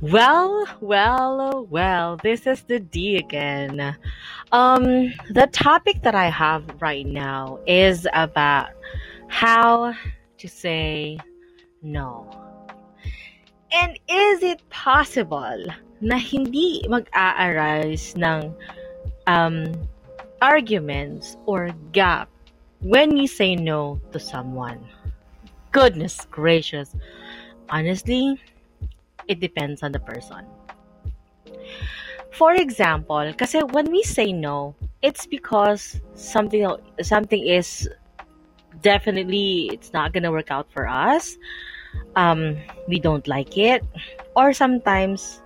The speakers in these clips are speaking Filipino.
Well, well, well, this is the D again. Um, the topic that I have right now is about how to say no. And is it possible na hindi mag-a-arise ng um, arguments or gap when you say no to someone? Goodness gracious. Honestly, it depends on the person. For example, kasi when we say no, it's because something something is definitely it's not gonna work out for us. Um, we don't like it, or sometimes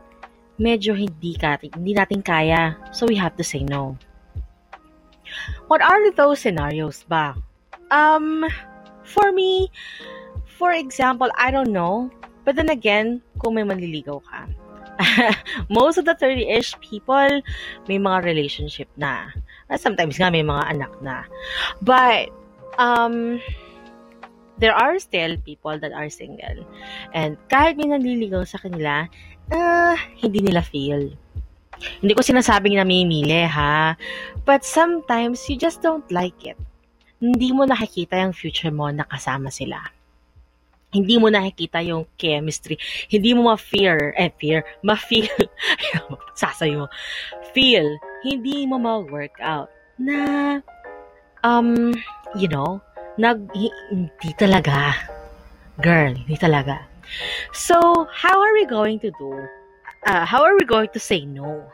medyo hindi ka, hindi natin kaya, so we have to say no. What are those scenarios ba? Um, for me, for example, I don't know, But then again, kung may manliligaw ka, most of the 30-ish people, may mga relationship na. Sometimes nga may mga anak na. But, um, there are still people that are single. And kahit may nanliligaw sa kanila, uh, hindi nila feel. Hindi ko sinasabing namimili, ha? But sometimes, you just don't like it. Hindi mo nakikita yung future mo na kasama sila hindi mo nakikita yung chemistry. Hindi mo ma-fear, eh, fear, ma-feel, sasayo mo, feel, hindi mo ma-workout na, um, you know, nag, hindi talaga. Girl, hindi talaga. So, how are we going to do? Uh, how are we going to say no?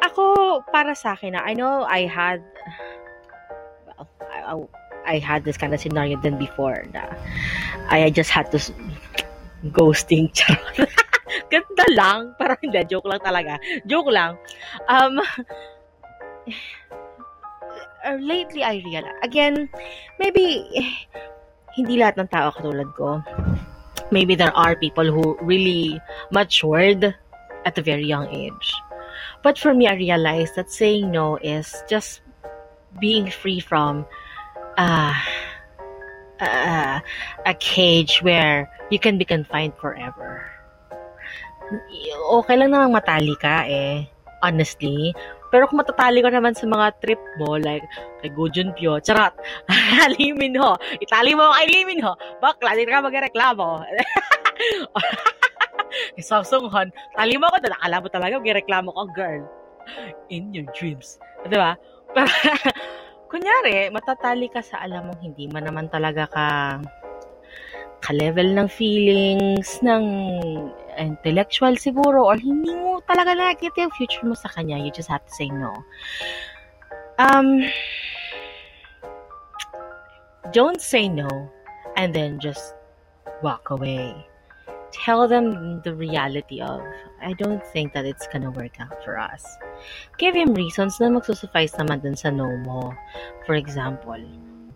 Ako, para sa akin na, I know I had, well, I, I had this kind of scenario then before na I just had to ghosting. Charot. Ganda lang. Parang hindi. Joke lang talaga. Joke lang. Um, uh, lately, I realized, again, maybe, hindi lahat ng tao katulad ko. Maybe there are people who really matured at a very young age. But for me, I realized that saying no is just being free from uh, uh, a cage where you can be confined forever. Okay lang namang matali ka eh, honestly. Pero kung matatali ka naman sa mga trip mo, like kay Go Junpyo, charot, Limin ho, itali mo kay Limin ho, bakla, di ka magreklamo. kay Samsung Han, tali mo ako, akala mo talaga magreklamo ka, girl. In your dreams. Di ba? Pero, kunyari, matatali ka sa alam mong hindi man naman talaga ka ka-level ng feelings, ng intellectual siguro, or hindi mo talaga nakikita yung future mo sa kanya, you just have to say no. Um, don't say no and then just walk away. Tell them the reality of, I don't think that it's gonna work out for us. Give him reasons na magsusuffice naman dun sa no mo. For example,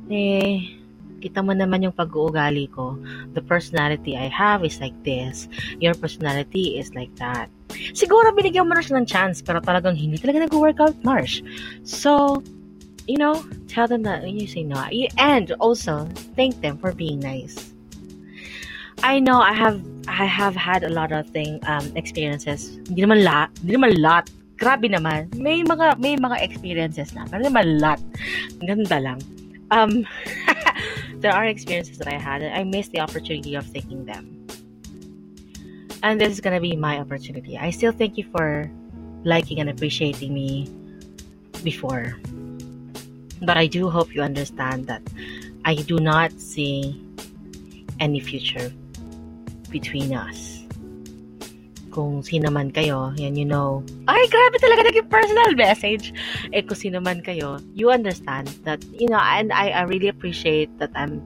eh, kita mo naman yung pag-uugali ko. The personality I have is like this. Your personality is like that. Siguro binigyan mo na siya ng chance, pero talagang hindi talaga nag-work out, Marsh. So, you know, tell them that you say no. And also, thank them for being nice. I know I have I have had a lot of thing um experiences. Hindi naman lot, hindi naman lot. Grabe naman. May mga may mga experiences na, pero naman lot. Ganda lang. Um there are experiences that I had and I missed the opportunity of taking them. And this is gonna be my opportunity. I still thank you for liking and appreciating me before. But I do hope you understand that I do not see any future between us. Kung sino man kayo, yan you know, ay, grabe talaga naging personal message. Eh, kung sino man kayo, you understand that, you know, and I, I really appreciate that I'm,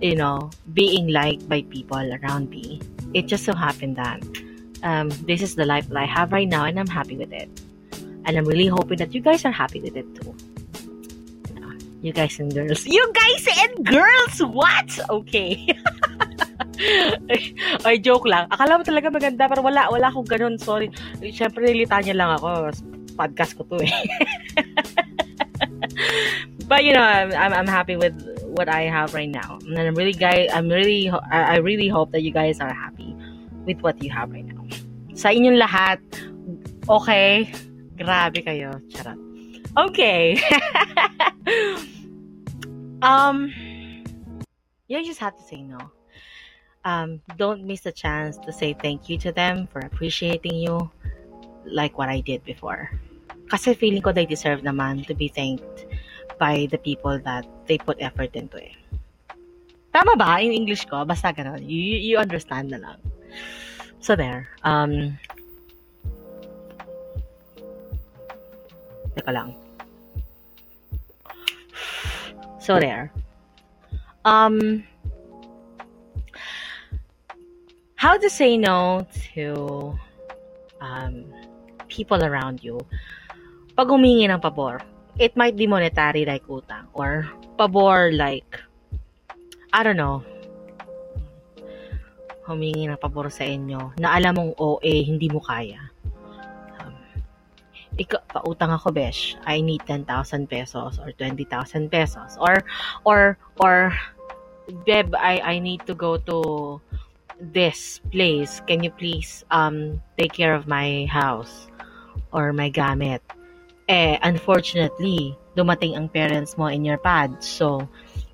you know, being liked by people around me. It just so happened that um, this is the life that I have right now, and I'm happy with it. And I'm really hoping that you guys are happy with it too. You guys and girls. You guys and girls! What? Okay. Ay, joke lang. Akala mo talaga maganda, pero wala, wala akong ganun. Sorry. Siyempre, nilitanya lang ako. Podcast ko to eh. but you know, I'm, I'm, happy with what I have right now. And I'm really, guy, I'm really, I really hope that you guys are happy with what you have right now. Sa inyong lahat, okay? Grabe kayo. Charot. Okay. um, you just have to say no. Um, don't miss the chance to say thank you to them for appreciating you like what I did before. Kasi feeling ko they deserve naman to be thanked by the people that they put effort into it. Tama ba yung English ko? Basta ganun. You, you understand na lang. So there. Um, Teka lang. So there. Um, how to say no to um, people around you pag humingi ng pabor. It might be monetary like utang or pabor like I don't know humingi ng pabor sa inyo na alam mong OA hindi mo kaya ikaw, pautang ako, besh. I need 10,000 pesos or 20,000 pesos. Or, or, or, Beb, I, I need to go to this place. Can you please um take care of my house or my gamit? Eh, unfortunately, dumating ang parents mo in your pad. So,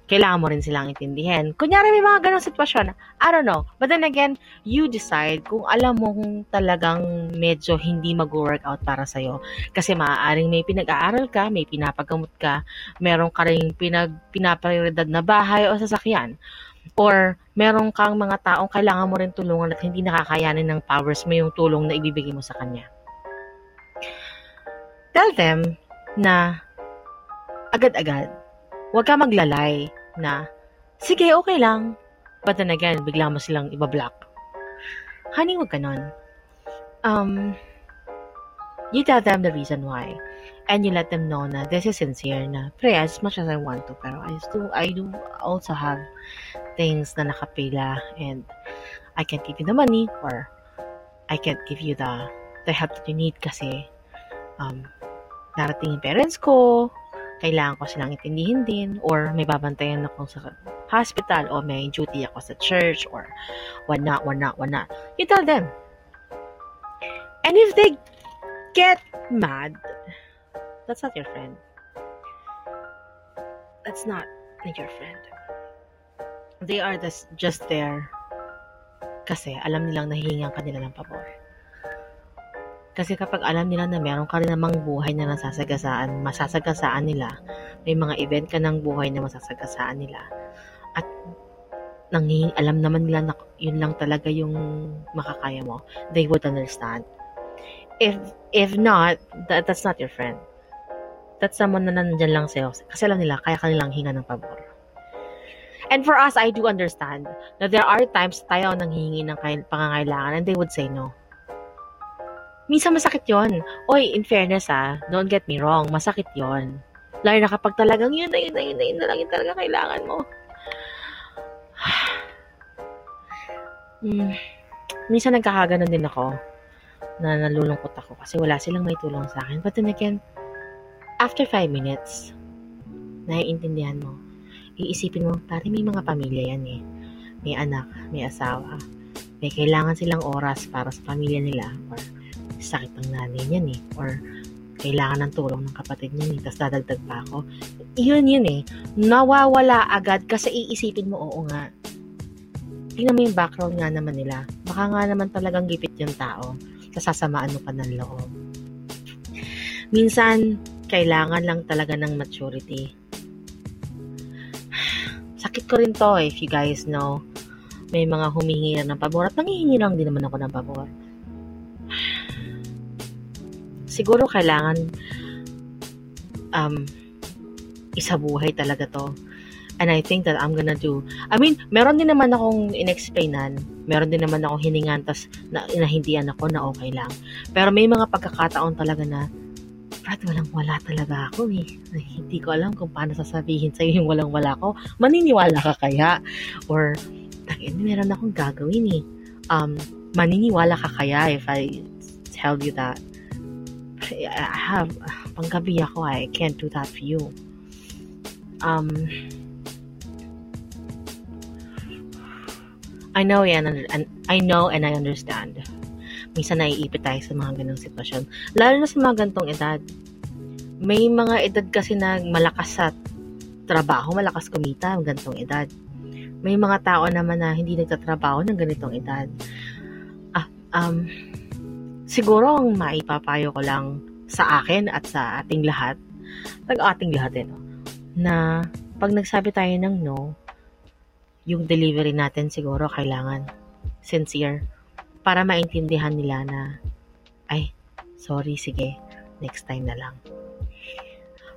kailangan mo rin silang intindihin. Kunyari may mga ganong sitwasyon, I don't know. But then again, you decide kung alam mo kung talagang medyo hindi mag-work out para sa'yo. Kasi maaaring may pinag-aaral ka, may pinapagamot ka, meron ka rin pinag, pinaprioridad na bahay o sasakyan. Or meron kang mga taong kailangan mo rin tulungan at hindi nakakayanin ng powers mo yung tulong na ibibigay mo sa kanya. Tell them na agad-agad, huwag ka maglalay na, sige, okay lang. But then again, bigla mo silang ibablock. Honey, wag ganon. Um, you tell them the reason why. And you let them know na this is sincere na, pray as much as I want to, pero I still, I do also have things na nakapila and I can't give you the money or I can't give you the the help that you need kasi um, darating yung parents ko, kailangan ko silang intindihin din or may babantayan ako sa hospital o may duty ako sa church or what not, what not, what not. You tell them. And if they get mad, that's not your friend. That's not your friend. They are just there kasi alam nilang nahihingan kanila ng pabor. Kasi kapag alam nila na meron ka rin namang buhay na nasasagasaan, masasagasaan nila, may mga event ka ng buhay na masasagasaan nila, at nanging alam naman nila na yun lang talaga yung makakaya mo, they would understand. If if not, that, that's not your friend. That's someone na nandyan lang sa'yo. Kasi alam nila, kaya kanilang hinga ng pabor. And for us, I do understand na there are times tayo nang hihingi ng pangangailangan and they would say no minsan masakit yon. Oy, in fairness ah, don't get me wrong, masakit yon. Lalo na kapag talagang yun na yun na yun na yun na lang yung talaga kailangan mo. hmm. Minsan nagkakaganon din ako na nalulungkot ako kasi wala silang may tulong sa akin. But then again, after five minutes, naiintindihan mo. Iisipin mo, pare may mga pamilya yan eh. May anak, may asawa. May kailangan silang oras para sa pamilya nila or sakit ng nanay niyan eh. Or kailangan ng tulong ng kapatid niya eh. Tapos dadagdag pa ako. Yun yun eh. Nawawala agad kasi iisipin mo, oo nga. Tingnan mo yung background nga naman nila. Baka nga naman talagang gipit yung tao. Sasasamaan mo pa ng loob. Minsan, kailangan lang talaga ng maturity. Sakit ko rin to if you guys know. May mga humihingi ng pabor at nangihingi lang din naman ako ng pabor siguro kailangan um, isabuhay talaga to. And I think that I'm gonna do, I mean, meron din naman akong inexplainan, meron din naman akong hiningan, tas na, nahindihan ako na okay lang. Pero may mga pagkakataon talaga na, Brad, walang wala talaga ako eh. Hindi ko alam kung paano sasabihin sa'yo yung walang wala ko. Maniniwala ka kaya? Or, takin, meron akong gagawin eh. Um, maniniwala ka kaya if I tell you that I have panggabi ako I can't do that for you um I know and I know and I understand minsan naiipit tayo sa mga ganong sitwasyon. Lalo na sa mga gantong edad. May mga edad kasi na malakas sa trabaho, malakas kumita ang gantong edad. May mga tao naman na hindi nagtatrabaho ng ganitong edad. Ah, um, siguro ang maipapayo ko lang sa akin at sa ating lahat, nag ating lahat eh, na pag nagsabi tayo ng no, yung delivery natin siguro kailangan sincere para maintindihan nila na ay, sorry, sige, next time na lang.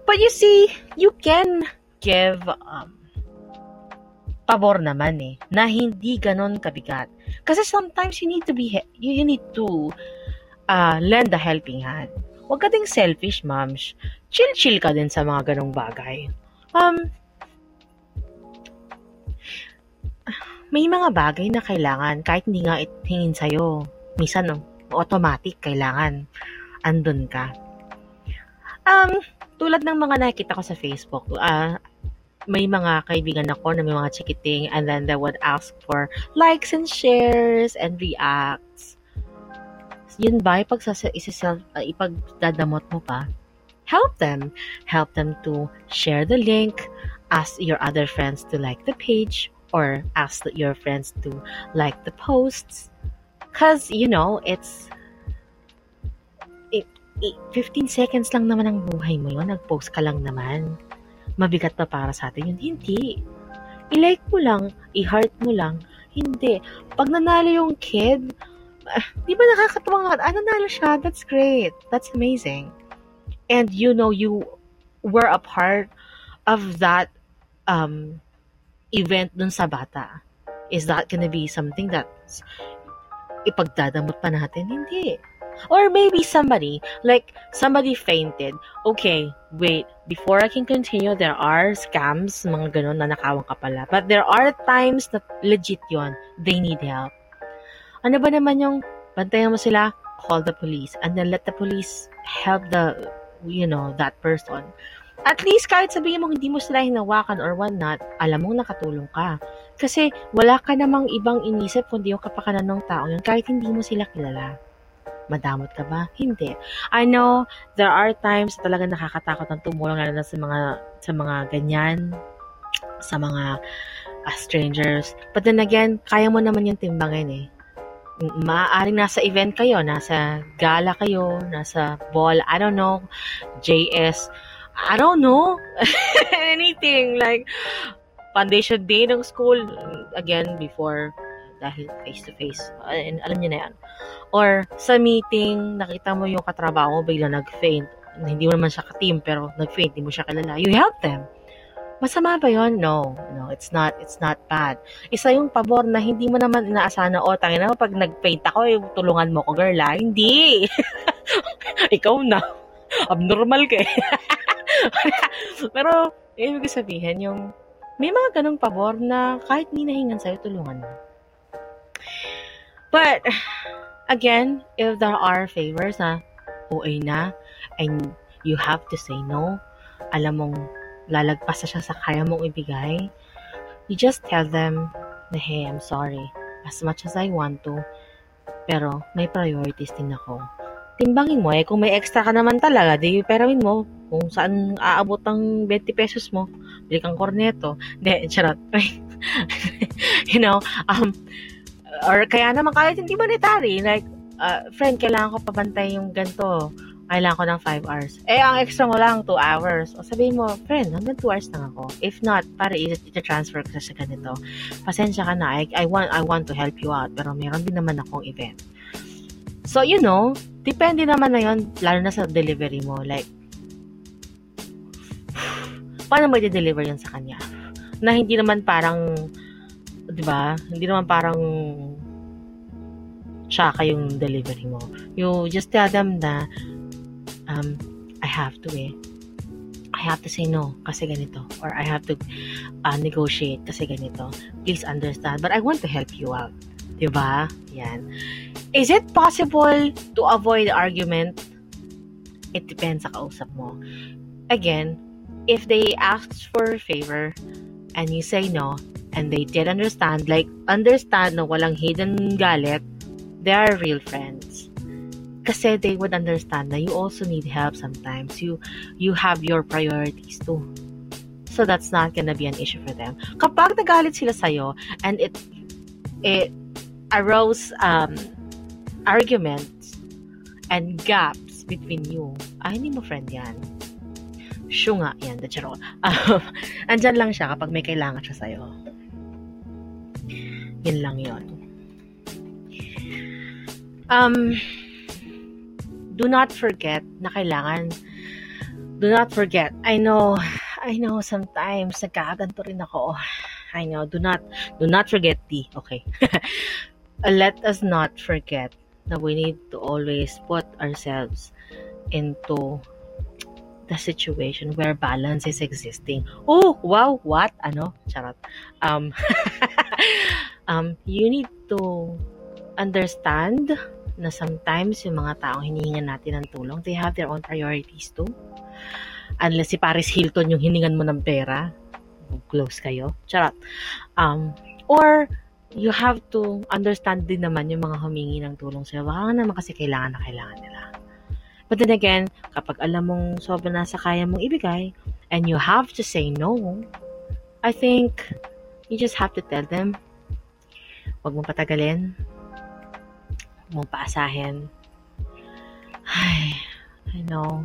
But you see, you can give um, pabor naman eh, na hindi ganon kabigat. Kasi sometimes you need to be, you, need to uh, lend a helping hand. Huwag ka ding selfish, moms. Chill-chill ka din sa mga ganong bagay. Um, may mga bagay na kailangan kahit hindi nga hingin sa'yo. Minsan, automatic, kailangan andun ka. Um, tulad ng mga nakita ko sa Facebook, uh, may mga kaibigan ako na may mga chikiting and then they would ask for likes and shares and reacts. Yun ba, ipag isa-self, uh, ipagdadamot mo pa? Help them. Help them to share the link, ask your other friends to like the page, or ask your friends to like the posts. Cause, you know, it's 15 seconds lang naman ang buhay mo yun. Nag-post ka lang naman. Mabigat pa para sa atin yun. Hindi. I-like mo lang, i-heart mo lang. Hindi. Pag nanalo yung kid, uh, di ba nakakatawa nga, ah, nanalo siya, that's great. That's amazing. And you know, you were a part of that um, event dun sa bata. Is that gonna be something that ipagdadamot pa natin? Hindi. Or maybe somebody, like somebody fainted. Okay, wait, before I can continue, there are scams, mga ganun na nakawang ka pala. But there are times that legit yon They need help. Ano ba naman yung bantayan mo sila? Call the police. And then let the police help the, you know, that person. At least kahit sabihin mo hindi mo sila hinawakan or not, alam mong nakatulong ka. Kasi wala ka namang ibang inisip kundi yung kapakanan ng tao yun kahit hindi mo sila kilala. Madamot ka ba? Hindi. I know there are times talaga nakakatakot ang tumulong lalo na sa mga sa mga ganyan sa mga uh, strangers. But then again, kaya mo naman yung timbangin eh. Maaaring nasa event kayo, nasa gala kayo, nasa ball, I don't know, JS, I don't know, anything, like, foundation day ng school, again, before dahil face-to-face. Uh, alam niyo na yan. Or sa meeting, nakita mo yung katrabaho bigla nag-faint. Hindi mo naman siya ka-team, pero nag-faint, hindi mo siya kilala. You help them. Masama ba yon? No. No, it's not. It's not bad. Isa yung pabor na hindi mo naman inaasahan na, oh, tangin na, pag nag-faint ako, eh, tulungan mo ko, girl, ha? Hindi. Ikaw na. Abnormal ka eh. Pero, ibig sabihin, yung may mga ganong pabor na kahit hindi nahingan sa'yo, tulungan mo. But, again, if there are favors na OA na, and you have to say no, alam mong lalagpas na siya sa kaya mong ibigay, you just tell them na, hey, I'm sorry. As much as I want to, pero may priorities din ako. Timbangin mo eh, kung may extra ka naman talaga, di perawin mo kung saan aabot ang 20 pesos mo. Bili kang korneto. Hindi, charot. you know, um, or kaya naman kahit hindi monetary, like, uh, friend, kailangan ko pabantay yung ganito. Kailangan ko ng 5 hours. Eh, ang extra mo lang, 2 hours. O sabihin mo, friend, hanggang 2 hours lang ako. If not, para i-transfer ko sa ganito. Pasensya ka na. I, I, want, I want to help you out. Pero meron din naman akong event. So, you know, depende naman na yun, lalo na sa delivery mo. Like, paano mo i-deliver yun sa kanya? Na hindi naman parang 'di ba? Hindi naman parang tsaka yung delivery mo. You just tell them na um, I have to eh. I have to say no kasi ganito. Or I have to uh, negotiate kasi ganito. Please understand. But I want to help you out. Diba? Yan. Is it possible to avoid argument? It depends sa kausap mo. Again, if they ask for a favor and you say no, and they did understand, like, understand na walang hidden galit, they are real friends. kasi they would understand that you also need help sometimes. You you have your priorities too. So that's not gonna be an issue for them. Kapag nagalit sila sa'yo and it it arose um, arguments and gaps between you, ay, hindi mo friend yan. Siyo nga, yan, the charot. Um, andyan lang siya kapag may kailangan siya sa'yo. Yun lang yon. Um, do not forget na kailangan do not forget. I know, I know sometimes nagkakaganto rin ako. I know, do not, do not forget the, okay. Let us not forget that we need to always put ourselves into the situation where balance is existing. Oh, wow, what? Ano? Charot. Um, um, you need to understand na sometimes yung mga taong hinihingan natin ng tulong, they have their own priorities too. Unless si Paris Hilton yung hiningan mo ng pera, close kayo. Charot. Um, or, you have to understand din naman yung mga humingi ng tulong sa'yo. Baka naman kasi kailangan na kailangan nila. But then again, kapag alam mong sobrang nasa kaya mong ibigay, and you have to say no, I think you just have to tell them, huwag mong patagalin, mong paasahin. Ay, I know.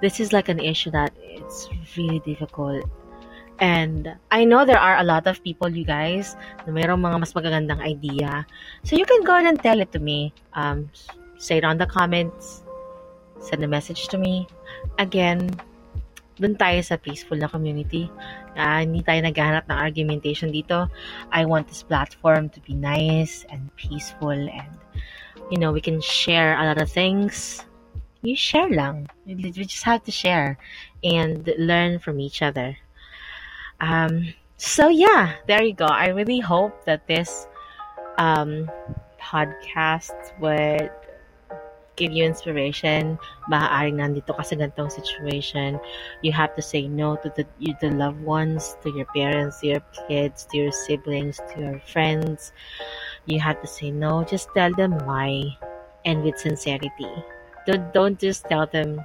This is like an issue that it's really difficult. And I know there are a lot of people, you guys, na mayroong mga mas magagandang idea. So you can go and tell it to me. Um, say it on the comments. Send a message to me. Again, dun tayo sa peaceful na community. Uh, hindi tayo naghahanap ng argumentation dito. I want this platform to be nice and peaceful and you know, we can share a lot of things. You share lang. We just have to share and learn from each other. Um, so yeah, there you go. I really hope that this um, podcast would give you inspiration. Maaaring nandito ka sa ganitong situation. You have to say no to the, you, the loved ones, to your parents, to your kids, to your siblings, to your friends. You have to say no. Just tell them why and with sincerity. Don't, don't just tell them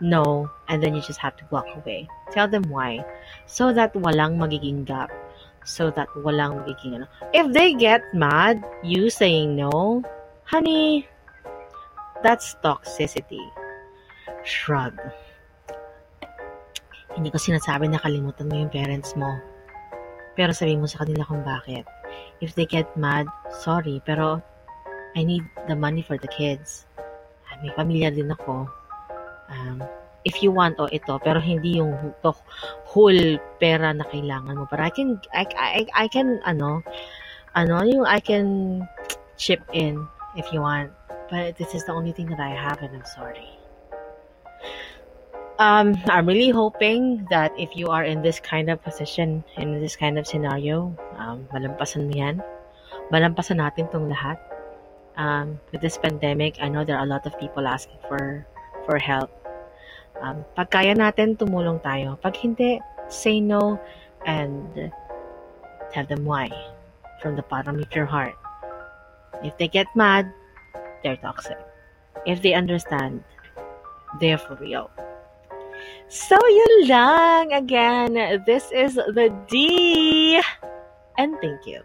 no and then you just have to walk away. Tell them why. So that walang magiging gap. So that walang magiging ano. If they get mad, you saying no, honey, that's toxicity. Shrug. Hindi ko sinasabi na kalimutan mo yung parents mo. Pero sabi mo sa kanila kung bakit. If they get mad, sorry, pero I need the money for the kids. May pamilya din ako. Um, if you want, oh, ito, pero hindi yung to, whole pera na kailangan mo. But I can, I, I, I can, ano, ano, yung I can chip in if you want. But this is the only thing that I have and I'm sorry. Um, I'm really hoping that if you are in this kind of position, in this kind of scenario, um, malampasan mo yan. Malampasan natin tong lahat. Um, with this pandemic, I know there are a lot of people asking for for help. Um, pag kaya natin, tumulong tayo. Pag hindi, say no and tell them why from the bottom of your heart. If they get mad, they're toxic. If they understand, they're for real. So, yun lang. Again, this is the D. And thank you.